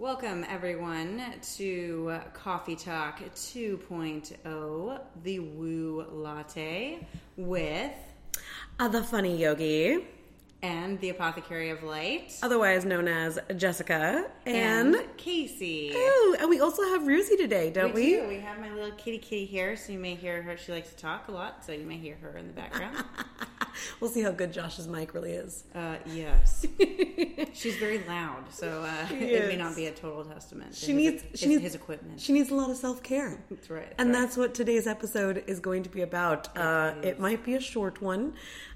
Welcome, everyone, to Coffee Talk 2.0, the Woo Latte, with Uh, the funny yogi, and the Apothecary of Light otherwise known as Jessica, and, Casey. oh, and we also have Rusi today, don't we? do. We have my little kitty kitty here, so you may hear her. She likes to talk a lot, so you may hear her in the background. We'll see how good Josh's mic really is. uh, yes, she's very loud, so uh, it may not be a total testament. She needs his, she needs his equipment. She needs a lot of self care. That's right. And right. that's what today's episode is going to be about. Uh, it might be a short one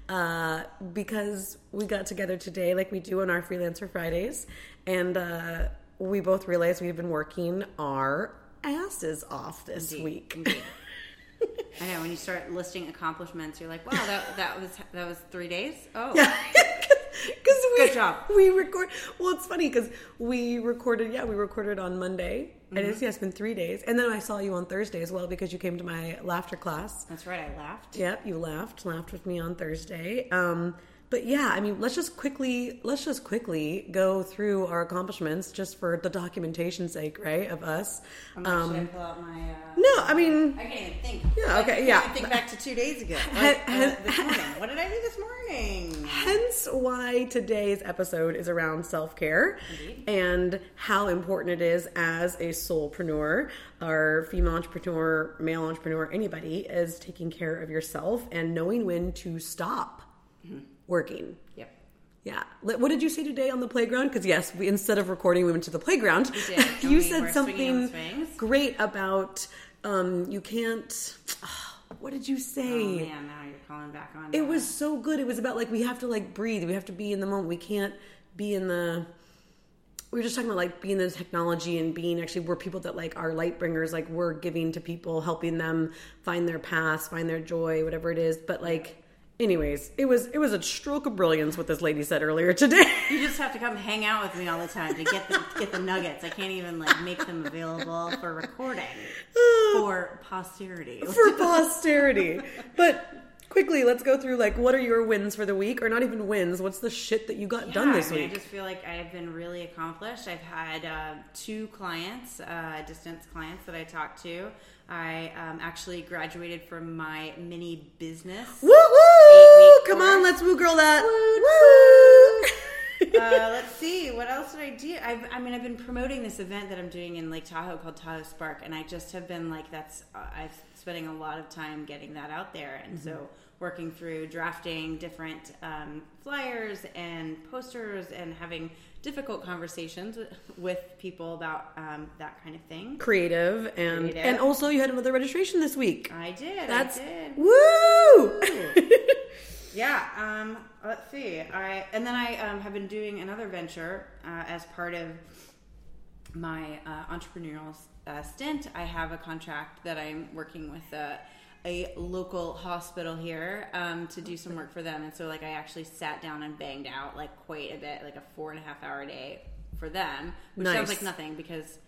uh, because we got together today, like we do on our Freelancer Fridays, and uh, we both realized we've been working our asses off this Indeed, week. indeed. I know when you start listing accomplishments, you're like, "Wow, that that was that was three days." Oh, Yeah. Because we, Good job. We record. Well, it's funny because we recorded. Yeah, we recorded on Monday, and Mm-hmm. it's yeah, it's been three days. And then I saw you on Thursday as well because you came to my laughter class. that's right. I laughed. Yep, you laughed, laughed with me on Thursday. Um, but yeah, I mean, let's just quickly, let's just quickly go through our accomplishments just for the documentation sake, right? Of us. I'm like, should I Um, pull out my? Uh, no, I mean, I can't even think. Yeah, I okay, can't yeah. think back to two days ago. Like, uh, this morning. What did I do this morning? hence why today's episode is around self care and how important it is as a soulpreneur or female entrepreneur, male entrepreneur, anybody is taking care of yourself and knowing when to stop working. Yep. Yeah. What did you say today on the playground? Because yes, we instead of recording, we went to the playground. We did. you said were swinging on the something great about um, you can't. what did you say? Oh man, now you're calling back on. It that. was so good. It was about like we have to like breathe. We have to be in the moment. We can't be in the. We were just talking about like being in the technology and being actually we're people that like are light bringers. Like we're giving to people, helping them find their path, find their joy, whatever it is. But like, anyways, it was it was a stroke of brilliance what this lady said earlier today. You just have to come hang out with me all the time to get the get the nuggets. I can't even like make them available for recording for posterity. for posterity. But quickly, let's go through like what are your wins for the week, or not even wins. What's the shit that you got done this I mean, week? I just feel like I've been really accomplished. I've had uh, two clients, uh, distance clients that I talked to. I um, actually graduated from my mini business. Woo woo! Eight-week Come on, let's woo girl that. Woo, Woo! uh, let's see what else did I do. I've, I mean, I've been promoting this event that I'm doing in Lake Tahoe called Tahoe Spark, and I just have been like, that's uh, I'm spending a lot of time getting that out there, and so working through drafting different um, flyers and posters and having difficult conversations with, with people about um, that kind of thing. Creative and Creative. and also you had another registration this week. I did. That's I did. woo! Yeah. Um, let's see. I and then I um, have been doing another venture uh, as part of my uh, entrepreneurial uh, stint. I have a contract that I'm working with a, a local hospital here um, to do some work for them, and so like I actually sat down and banged out like quite a bit, like a four and a half hour day for them, which sounds like nothing because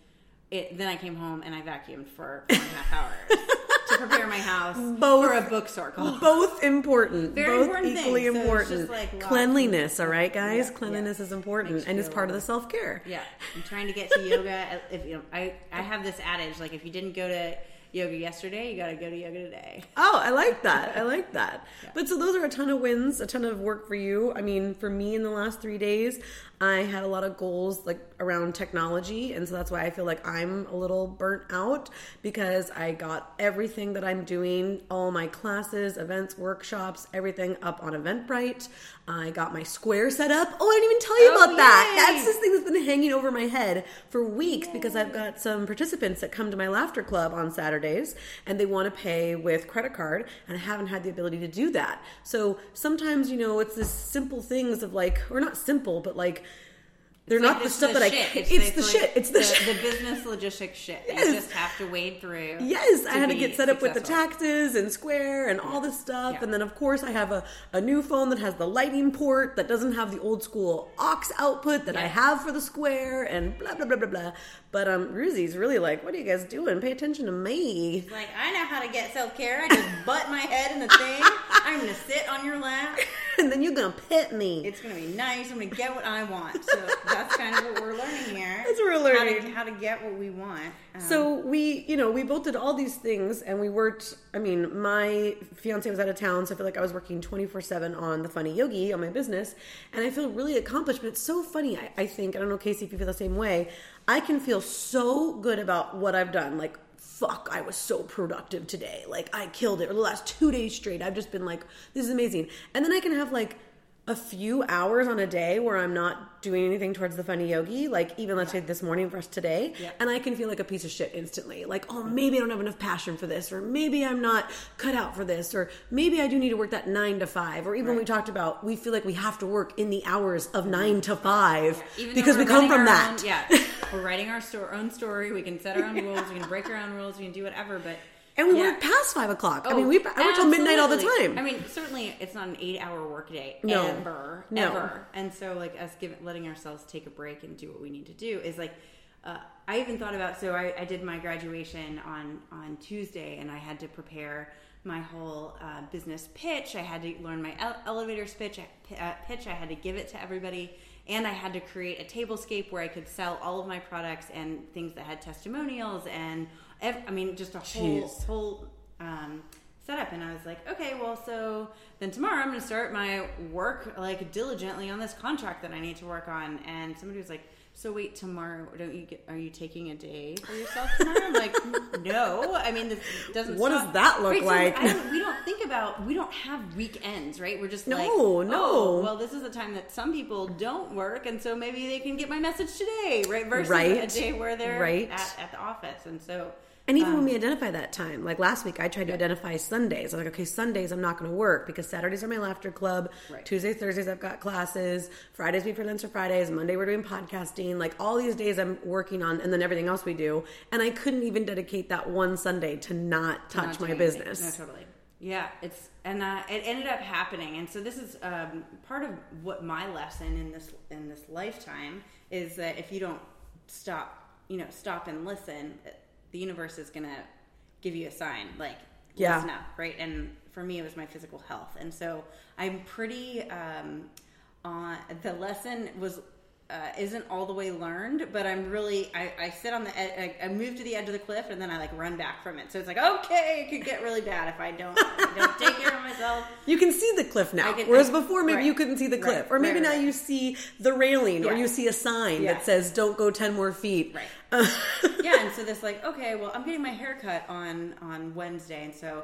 it. Then I came home and I vacuumed for four and a half hours. To prepare my house Both- for a bookstore call. Both important. Very Both important equally things. So important. just, like, Cleanliness, all right, guys. Yeah, Cleanliness yeah. is important, Makes and it's part of the self care. Yeah, I'm trying to get to yoga. If you know, I I have this adage like if you didn't go to yoga yesterday, you got to go to yoga today. Oh, I like that. I like that. But so those are a ton of wins, a ton of work for you. I mean, for me in the last three days, I had a lot of goals like around technology, and so that's why I feel like I'm a little burnt out because I got everything that I'm doing, all my classes, events, workshops, everything up on Eventbrite. I got my Square set up. Oh, I didn't even tell you Oh, about that. That's this thing that's been hanging over my head for weeks because I've got some participants that come to my laughter club on Saturdays and they want to pay with credit card and I haven't had the ability to do that. So sometimes, you know, it's this simple things of like or not simple, but like they're not the It's stuff that I shit. it's, the like shit. It's the, shit. the business logistics shit. Yes. You just have to wade through. Yes, I had to get set up with the successful. taxes and Square and all this stuff. Yeah. And then, of course, I have a, a new phone that has the Lightning port that doesn't have the old school aux output that I have for the Square and blah, blah, blah, blah, blah. But um, Ruzi's really like, what are you guys doing? Pay attention to me. Like I know how to get self care. I just butt my head in the thing. I'm gonna sit on your lap. and then you're going to pet me. It's gonna be nice. I'm gonna get what I want. So that's kind of what we're learning here. That's what we're How learning. to, how to get what we want. Um, So we, you know, we both did all these things and we worked. I mean, my fiance was out of town, so I feel like I was working 24 7 on the funny yogi on my business. And I feel really accomplished, but it's so funny. I, I think, I don't know, Casey, if you feel the same way. I can feel so good about what I've done. Like, fuck, I was so productive today. Like, I killed it. Or the last two days straight, I've just been like, this is amazing. And then I can have like, a few hours on a day where I'm not doing anything towards the funny yogi, like even let's say this morning for us today, Yeah. and I can feel like a piece of shit instantly. Like, oh, maybe I don't have enough passion for this, or maybe I'm not cut out for this, or maybe I do need to work that nine to five, or even we talked about we feel like we have to work in the hours of nine to five Even because we come from that. own- yeah, we're writing our sto- own story. We can set our own rules. We can break our own rules. We can do whatever. But And we yeah. work past five o'clock. I Oh, mean, we I work till midnight all the time. I mean, certainly it's not an eight-hour workday No. ever, No. ever. And so, like us giving, letting ourselves take a break and do what we need to do is like. Uh, I even thought about so I, I did my graduation on on Tuesday, and I had to prepare my whole uh, business pitch. I had to learn my ele- elevator pitch. Uh, pitch. I had to give it to everybody, and I had to create a tablescape where I could sell all of my products and things that had testimonials and ev- I mean just a whole Jeez. whole um, setup and i was like okay well so then tomorrow i'm going to start my work like diligently on this contract that i need to work on and somebody was like so wait tomorrow don't you get are you taking a day for yourself tomorrow i'm like no i mean this doesn't What does that look Right, so like? I don't- we don't think about we don't have weekends right we're just No, like no. oh, well this is a time that some people don't work and so maybe they can get my message today right versus Right. a day where they're Right. at, at the office and so And even um, when we identify that time, like last week, I tried to identify Sundays. I'm like, okay, Sundays I'm not going to work because Saturdays are my laughter club. Right. Tuesdays, Thursdays I've got classes. Fridays we freelance for Fridays. Monday we're doing podcasting. Like all these days I'm working on, and then everything else we do. And I couldn't even dedicate that one Sunday to not touch not my business. anything. No, totally. Yeah, it's and uh, it ended up happening, and so this is um, part of what my lesson in this in this lifetime is that if you don't stop, you know, stop and listen, the universe is gonna give you a sign, like Yeah. listen up, right? And for me, it was my physical health, and so I'm pretty. Um, on the lesson was uh, isn't all the way learned, but I'm really I, I sit on the ed- I, I move to the edge of the cliff and then I like run back from it. So it's like okay, it could get really bad if I don't, I don't take care of myself. You can see the cliff now, can- whereas before maybe right. you couldn't see the cliff, Right, or maybe right, now you see the railing, or you see a sign Yeah. that says "Don't go ten more feet." Right. yeah, and so this like okay, well I'm getting my hair cut on on Wednesday, and so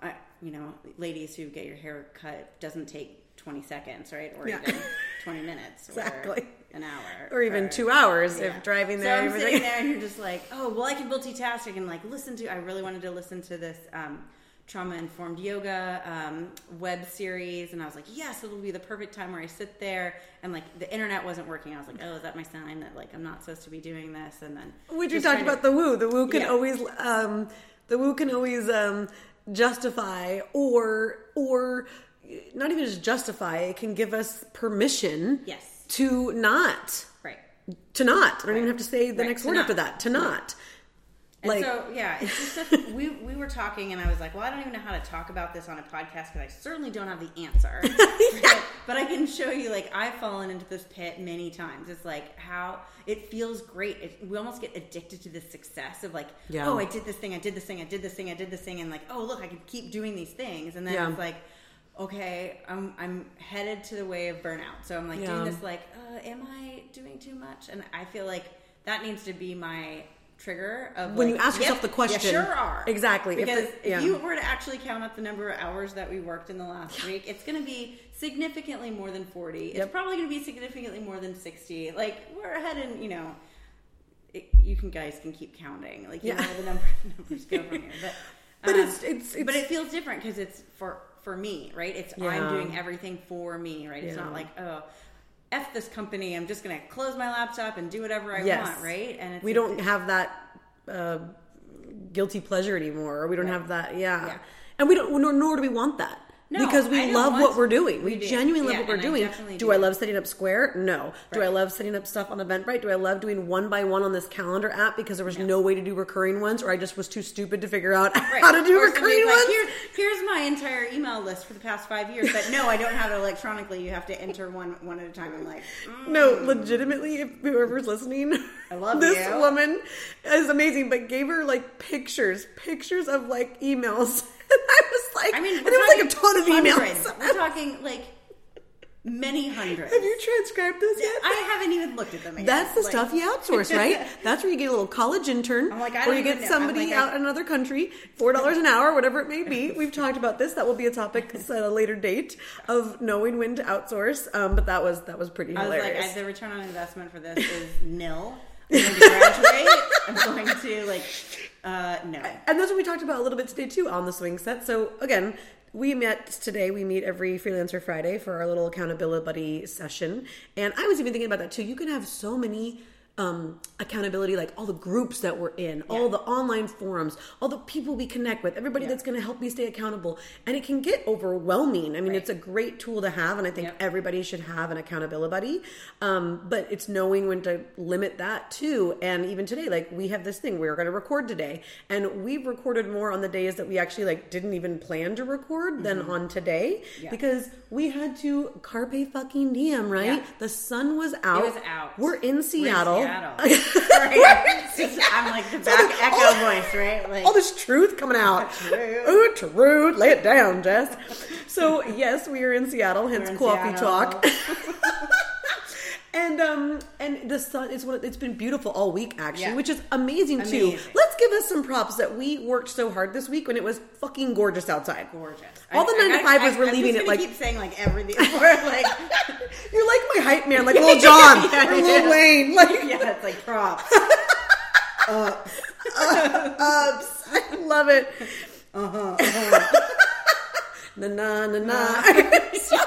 I you know ladies who get your hair cut doesn't take 20 seconds, right, or Yeah. even 20 minutes, Exactly. or an hour, Or even two hours Yeah. if driving So there. I'm everything. sitting there, and you're just like, oh, well, I can multitask. I can like listen to. I really wanted to listen to this um, trauma informed yoga um, web series, and I was like, yes, it'll be the perfect time where I sit there. And like the internet wasn't working. I was like, oh, is that my sign that like I'm not supposed to be doing this? And then Which we just talked trying to- about the woo. The woo can Yeah. always um, the woo can always um, justify or or not even just justify. It can give us permission. Yes. To not right. to not. I don't even have to say the Right, next to word not. after that. To not. And Like so yeah, it's just such, we we were talking, and I was like, well, I don't even know how to talk about this on a podcast because I certainly don't have the answer. but, but I can show you, like, I've fallen into this pit many times. It's like how it feels great. It, we almost get addicted to the success of like, Yeah. oh, I did this thing, I did this thing, I did this thing, I did this thing, and like, oh, look, I can keep doing these things, and then Yeah. it's like. Okay, I'm I'm headed to the way of burnout. So I'm like Yeah. doing this like, uh, am I doing too much? And I feel like that needs to be my trigger of When like, you ask yourself yep, the question. you sure are Exactly. If because the- if, you were to actually count up the number of hours that we worked in the last week, it's going to be significantly more than forty. It's probably going to be significantly more than sixty. Like we're ahead in you know. It, you can guys can keep counting like you Yeah. know the number numbers go from here, but But um, it's- it's- it's- but it feels different because it's for for me, right? It's Yeah. I'm doing everything for me, right? It's not like oh. F this company. I'm just gonna close my laptop and do whatever I Yes. want, right? And it's we don't have that uh, guilty pleasure anymore, or we don't Right. have that. Yeah. Yeah. and we don't. Nor, nor do we want that. No, because we love what to. we're doing. We, We genuinely Yeah, love what we're I doing. Do do. I love setting up Square? No. Do I love setting up stuff on Eventbrite? Do I love doing one by one on this calendar app because there was no way to do recurring ones, or I just was too stupid to figure out Right. how to do Or recurring ones? like, Here, here's my entire email list for the past five years, but no, I don't have it electronically. You have to enter one one at a time. I'm like, mm, No, legitimately, if whoever's listening, I love this you. woman is amazing, but gave her like pictures, pictures of like emails. And I was like, I mean, and it was like a ton of hundreds. emails. We're talking like many hundreds. Have you transcribed this yet? I haven't even looked at them. Again. That's the Like, stuff you outsource, right? That's where you get a little college intern, I'm like, I or you get somebody like, out I- in another country, four dollars an hour, whatever it may be. We've talked about this. That will be a topic at a later date of knowing when to outsource. Um, but that was that was pretty I was like, hilarious. I, the return on investment for this is nil. I'm going to graduate. I'm going to like, uh, no. and that's what we talked about a little bit today too on the swing set. So again, we met today. We meet every freelancer Friday for our little accountability buddy session. And I was even thinking about that too. You can have so many um, accountability, like all the groups that we're in, all the online forums, all the people we connect with, everybody Yeah. that's going to help me stay accountable. And it can get overwhelming. I mean, Right. it's a great tool to have, and I think Yep. everybody should have an accountability buddy. Um, but it's knowing when to limit that too. And even today, like we have this thing, we are going to record today, and we've recorded more on the days that we actually like didn't even plan to record than on today Mm-hmm. Yeah. because we had to carpe fucking diem, right? Yeah. The sun was out. It was out. We're We're in Seattle. Seattle. Right. I'm like the back this- echo all- voice, right? Like, all this truth coming out. Truth. Ooh, truth. Lay it down, Jess. So yes, we are in Seattle, hence in coffee Seattle. talk. and um and the sun is what it's been beautiful all week actually, Yeah. which is amazing, too. Let's give us some props that we worked so hard this week when it was fucking gorgeous outside. gorgeous. All the I- I nine to gotta- five was I- we're leaving it like keep saying like everything. Like, you're like my hype man, like Lil Jon, Yeah, Lil. Wayne, like like props. ups. ups. I love it. Uh-huh, na na na na.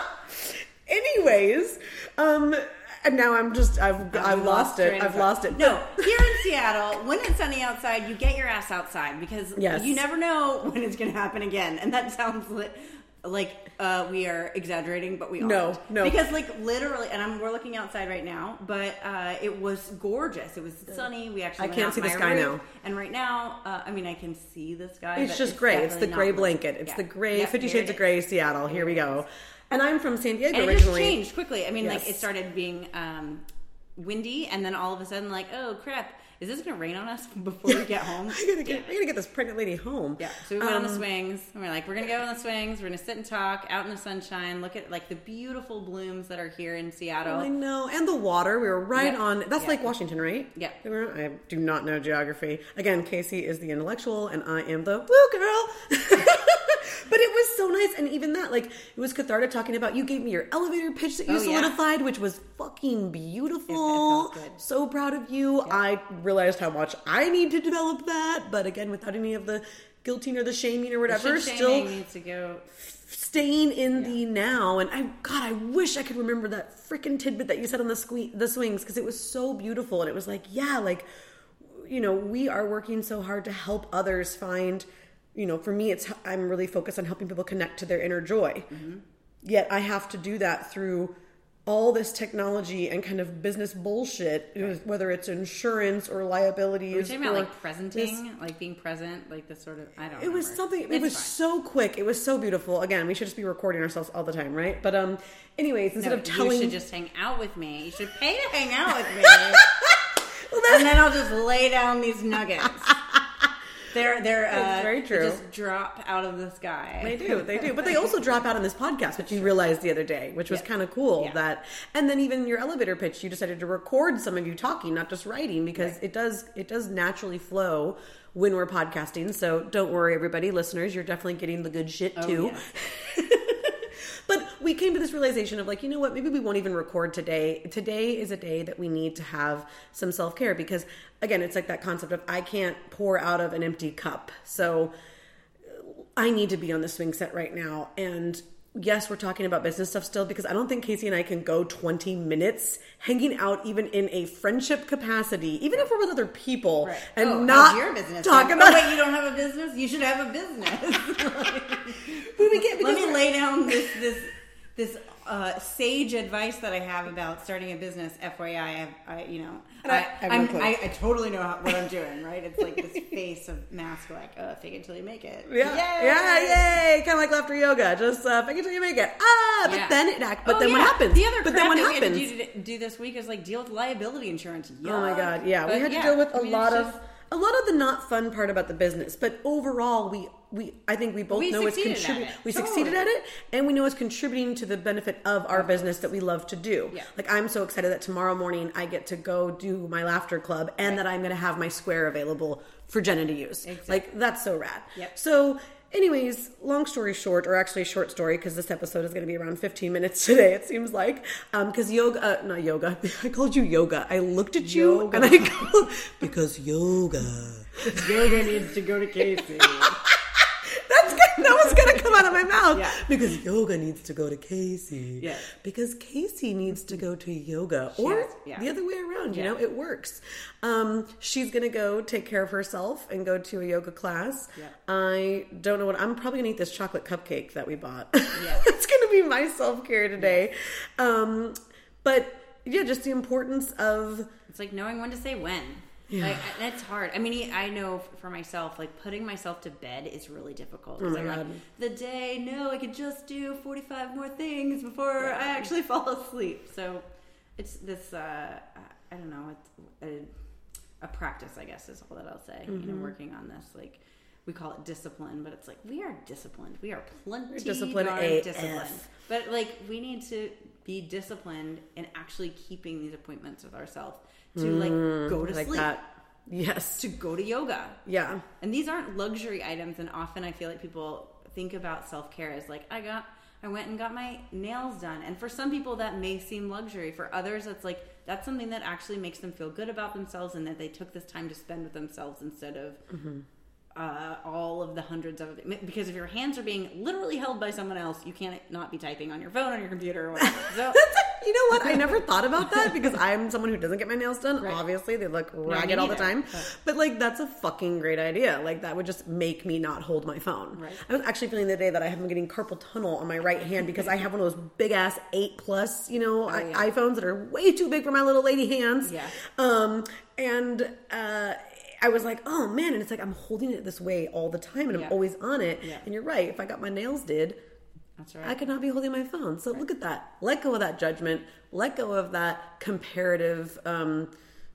Anyways, um, and now I'm just I've I've lost it. I've lost it. No, here in Seattle, when it's sunny outside, you get your ass outside because Yes. you never know when it's going to happen again. And that sounds like uh, we are exaggerating, but we No, aren't. no. because like literally, and I'm, we're looking outside right now, but uh, it was gorgeous. It was sunny. We actually I can't see the sky roof, now. And right now, uh, I mean, I can see the sky. it's just gray. It's the gray blanket. It's Yeah. the gray Fifty Shades of Gray. Seattle. Here we go. And I'm from San Diego And it just originally. changed quickly. I mean, like it started being um, windy, and then all of a sudden, like, oh crap, is this going to rain on us before we get home? I gotta get I gotta get this pregnant lady home. Yeah, so we went on the Um, swings, and we're like, we're gonna go on the swings. We're gonna sit and talk out in the sunshine, look at like the beautiful blooms that are here in Seattle. I know, and the water. We were right Yeah. on. That's Yeah. Lake Washington, right? Yeah. We were- I do not know geography. Again, Casey is the intellectual, and I am the woo girl. but it was so nice, and even that, like, it was cathartic talking about. You gave me your elevator pitch that you Oh, yeah. solidified, which was fucking beautiful. It- it. So proud of you. I realized how much I need to develop that, but again, without any of the guilting or the shaming or whatever, still needs to go. staying in the now and i god i wish i could remember that freaking tidbit that you said on the sque- the swings because it was so beautiful and it was like yeah like you know we are working so hard to help others find you know for me it's i'm really focused on helping people connect to their inner joy yet i have to do that through all this technology and kind of business bullshit whether it's insurance or liabilities We're talking about like presenting, like being present, like this sort of. I don't. Know. It was remember. something it was fine. so quick it was so beautiful again we should just be recording ourselves all the time right but um anyways instead No, of telling you should just hang out with me. You should pay to hang out with me, well, and then I'll just lay down these nuggets. They're they're uh, very they true. just drop out of the sky. they do they do but they also drop out on this podcast which you realized the other day which was Yeah. kind of cool Yeah. that and then even your elevator pitch you decided to record some of you talking not just writing because it does it does naturally flow when we're podcasting so don't worry everybody listeners you're definitely getting the good shit Oh, too yeah. We came to this realization of like, you know what, maybe we won't even record today. Today is a day that we need to have some self care because, again, it's like that concept of I can't pour out of an empty cup. So I need to be on the swing set right now. And yes, we're talking about business stuff still because I don't think Casey and I can go 20 minutes hanging out even in a friendship capacity, even if we're with other people, Right. and Oh, not your business. talk about Oh, wait, you don't have a business? You should have a business. We can't Let me lay down this this this uh, sage advice that I have about starting a business. FYI, I, have, I you know, And I- I, I have I'm. I, I totally know how, what I'm doing. Right? It's like this face of mask, like uh, fake it till you make it. Yeah, Yay! yeah, yay! Kind of like laughter yoga. Just uh, fake it till you make it. Ah, but Yeah. then it act. But Oh, then what happens? The other but then what that happens? we do, do this week is like deal with liability insurance. Oh my god, yeah, we But had to deal with a mean, lot of just- a lot of the not fun part about the business, but overall, we we I think we both We know it's contributing. it. We succeeded at it, and we know it's contributing to the benefit of our business that we love to do. Yeah. Like I'm so excited that tomorrow morning I get to go do my laughter club, and that I'm going to have my square available for Jenna to use. Exactly. Like that's so rad. Yep. So. Anyways, long story short, or actually short story, because this episode is going to be around 15 minutes today, it seems like. Because yoga, uh, not yoga, I called you yoga. I looked at you Yoga. and I called, because yoga. Yoga needs to go to Casey. That's good. That was gonna come out of my mouth. Yeah. Because yoga needs to go to Casey. Yeah. Because Casey needs to go to yoga. Or yeah. the other way around, you know, it works. Um, she's gonna go take care of herself and go to a yoga class. I don't know what I'm probably gonna eat this chocolate cupcake that we bought. Yeah. it's gonna be my self-care today. Um, but yeah, just the importance of It's like knowing when to say when. Yeah. Like and it's hard. I mean, I know for myself, like putting myself to bed is really difficult. Oh I'm God. like, the day, no, I could just do 45 more things before I actually fall asleep. So it's this, uh, I don't know, it's a, a practice, I guess, is all that I'll say. You Mm-hmm. know, working on this, like, we call it discipline, but it's like we are disciplined. We are plenty disciplined darn disciplined. But like we need to be disciplined in actually keeping these appointments with ourselves to like go to Mm, like sleep, that. Yes. to go to yoga. Yeah. And these aren't luxury items and often I feel like people think about self-care as like I got I went and got my nails done. And for some people that may seem luxury. For others it's like that's something that actually makes them feel good about themselves and that they took this time to spend with themselves instead of uh, all of the hundreds of because if your hands are being literally held by someone else, you can't not be typing on your phone on your computer or whatever. So you know what? I never thought about that because I'm someone who doesn't get my nails done. Right. Obviously, they look ragged all the time. But- But like, that's a fucking great idea. Like, that would just make me not hold my phone. Right. I was actually feeling the day that I have been getting carpal tunnel on my right hand because I have one of those big ass eight plus, you know, Oh, yeah. iPhones that are way too big for my little lady hands. Yeah. Um, and uh, I was like, oh man, and it's like I'm holding it this way all the time, and I'm Yeah. always on it. Yeah. And you're right. If I got my nails did. that's right. I could not be holding my phone. So look at that. Let go of that judgment. Let go of that comparative um,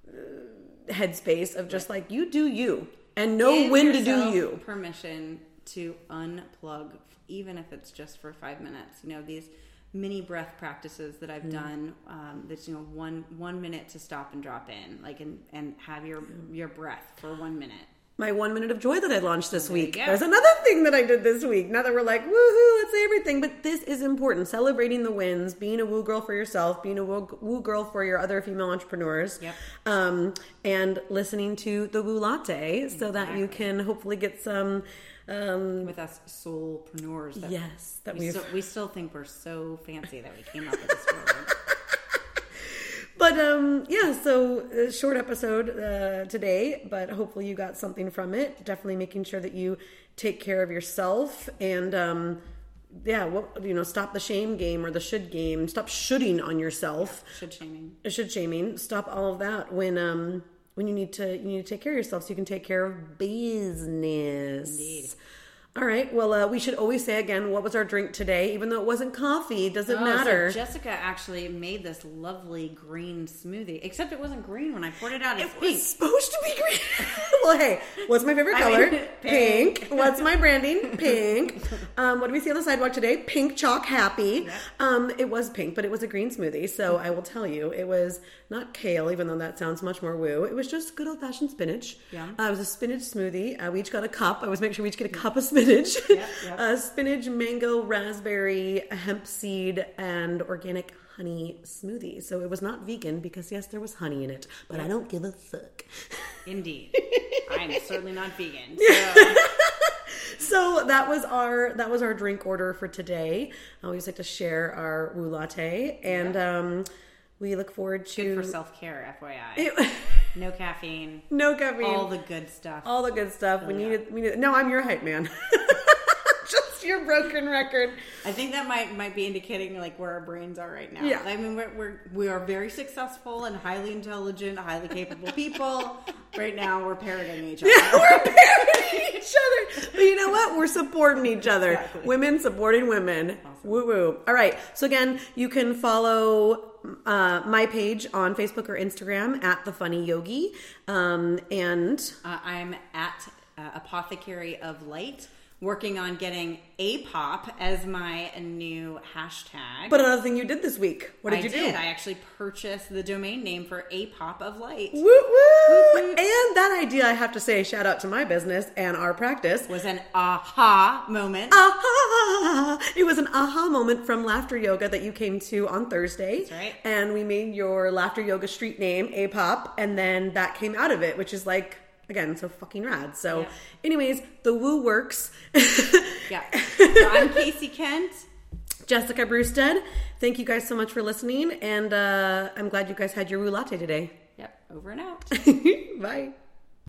uh, headspace of just like you do you and know Give when to do you. Permission to unplug, even if it's just for five minutes. You know these mini breath practices that. I've done. Um, that's you know one one minute to stop and drop in, like and and have your your breath for one minute. My one minute of joy that I launched this There week. There's another thing that I did this week. Now that we're like, woohoo, let's say everything. But this is important. Celebrating the wins, being a woo girl for yourself, being a woo, woo girl for your other female entrepreneurs. Yep. Um, and listening to the Woo Latte so that you can hopefully get some. Um, With us soulpreneurs, that yes, that we still, we still think we're so fancy that we came up with this word. But um, yeah, so uh, short episode uh, today, but hopefully you got something from it. Definitely making sure that you take care of yourself and um, yeah, what you know, stop the shame game or the should game. Stop shooting on yourself. Should shaming. Should shaming. Stop all of that when um when you need to you need to take care of yourself so you can take care of business. Indeed. All right. Well, uh, we should always say again what was our drink today, even though it wasn't coffee. Doesn't Oh, matter? So Jessica actually made this lovely green smoothie, except it wasn't green when I poured it out. It's It pink. was supposed to be green. well, hey, what's my favorite I color? mean, pink. pink. What's my branding? Pink. Um, what do we see on the sidewalk today? Pink chalk happy. Um, it was pink, but it was a green smoothie. So I will tell you, it was not kale, even though that sounds much more woo. It was just good old fashioned spinach. Yeah. Uh, it was a spinach smoothie. Uh, we each got a cup. I was making sure we each get a cup of spinach. Yep, yep. uh, spinach, mango, raspberry, hemp seed, and organic honey smoothie. So it was not vegan because yes, there was honey in it, but I don't give a fuck. Indeed. I'm certainly not vegan. So so that was our that was our drink order for today. I always like to share our woo latte, and um, we look forward to Good for self care, FYI. no caffeine. no caffeine, All the good stuff. all the good stuff. we Oh, yeah. needed we needed. No, I'm your hype man. Just your broken record. I think that might might be indicating like where our brains are right now. Yeah. I mean, we're, we're we are very successful and highly intelligent, highly capable people. right now, we're parroting each other. Yeah, We're parroting each other. But you know what? We're supporting each other. Exactly. Women supporting women. Woo woo. All right. So again, you can follow uh, my page on Facebook or Instagram at the Funny Yogi, um, and Uh, I'm at uh, Apothecary of Light, working on getting a pop as my new hashtag. but another thing you did this week. What did I you did. do? I actually purchased the domain name for a pop of Light. Woo woo! And that idea, I have to say, shout out to my business and our practice. Was an aha moment. aha! It was an aha moment from Laughter Yoga that you came to on Thursday. That's right. And we made your Laughter Yoga street name A-Pop, and then that came out of it, which is like, again, so fucking rad. So, Yeah. anyways, the woo works. Yeah. So I'm Casey Kent. Jessica Brewstead, thank you guys so much for listening, and uh, I'm glad you guys had your woo latte today. Over and out. Bye.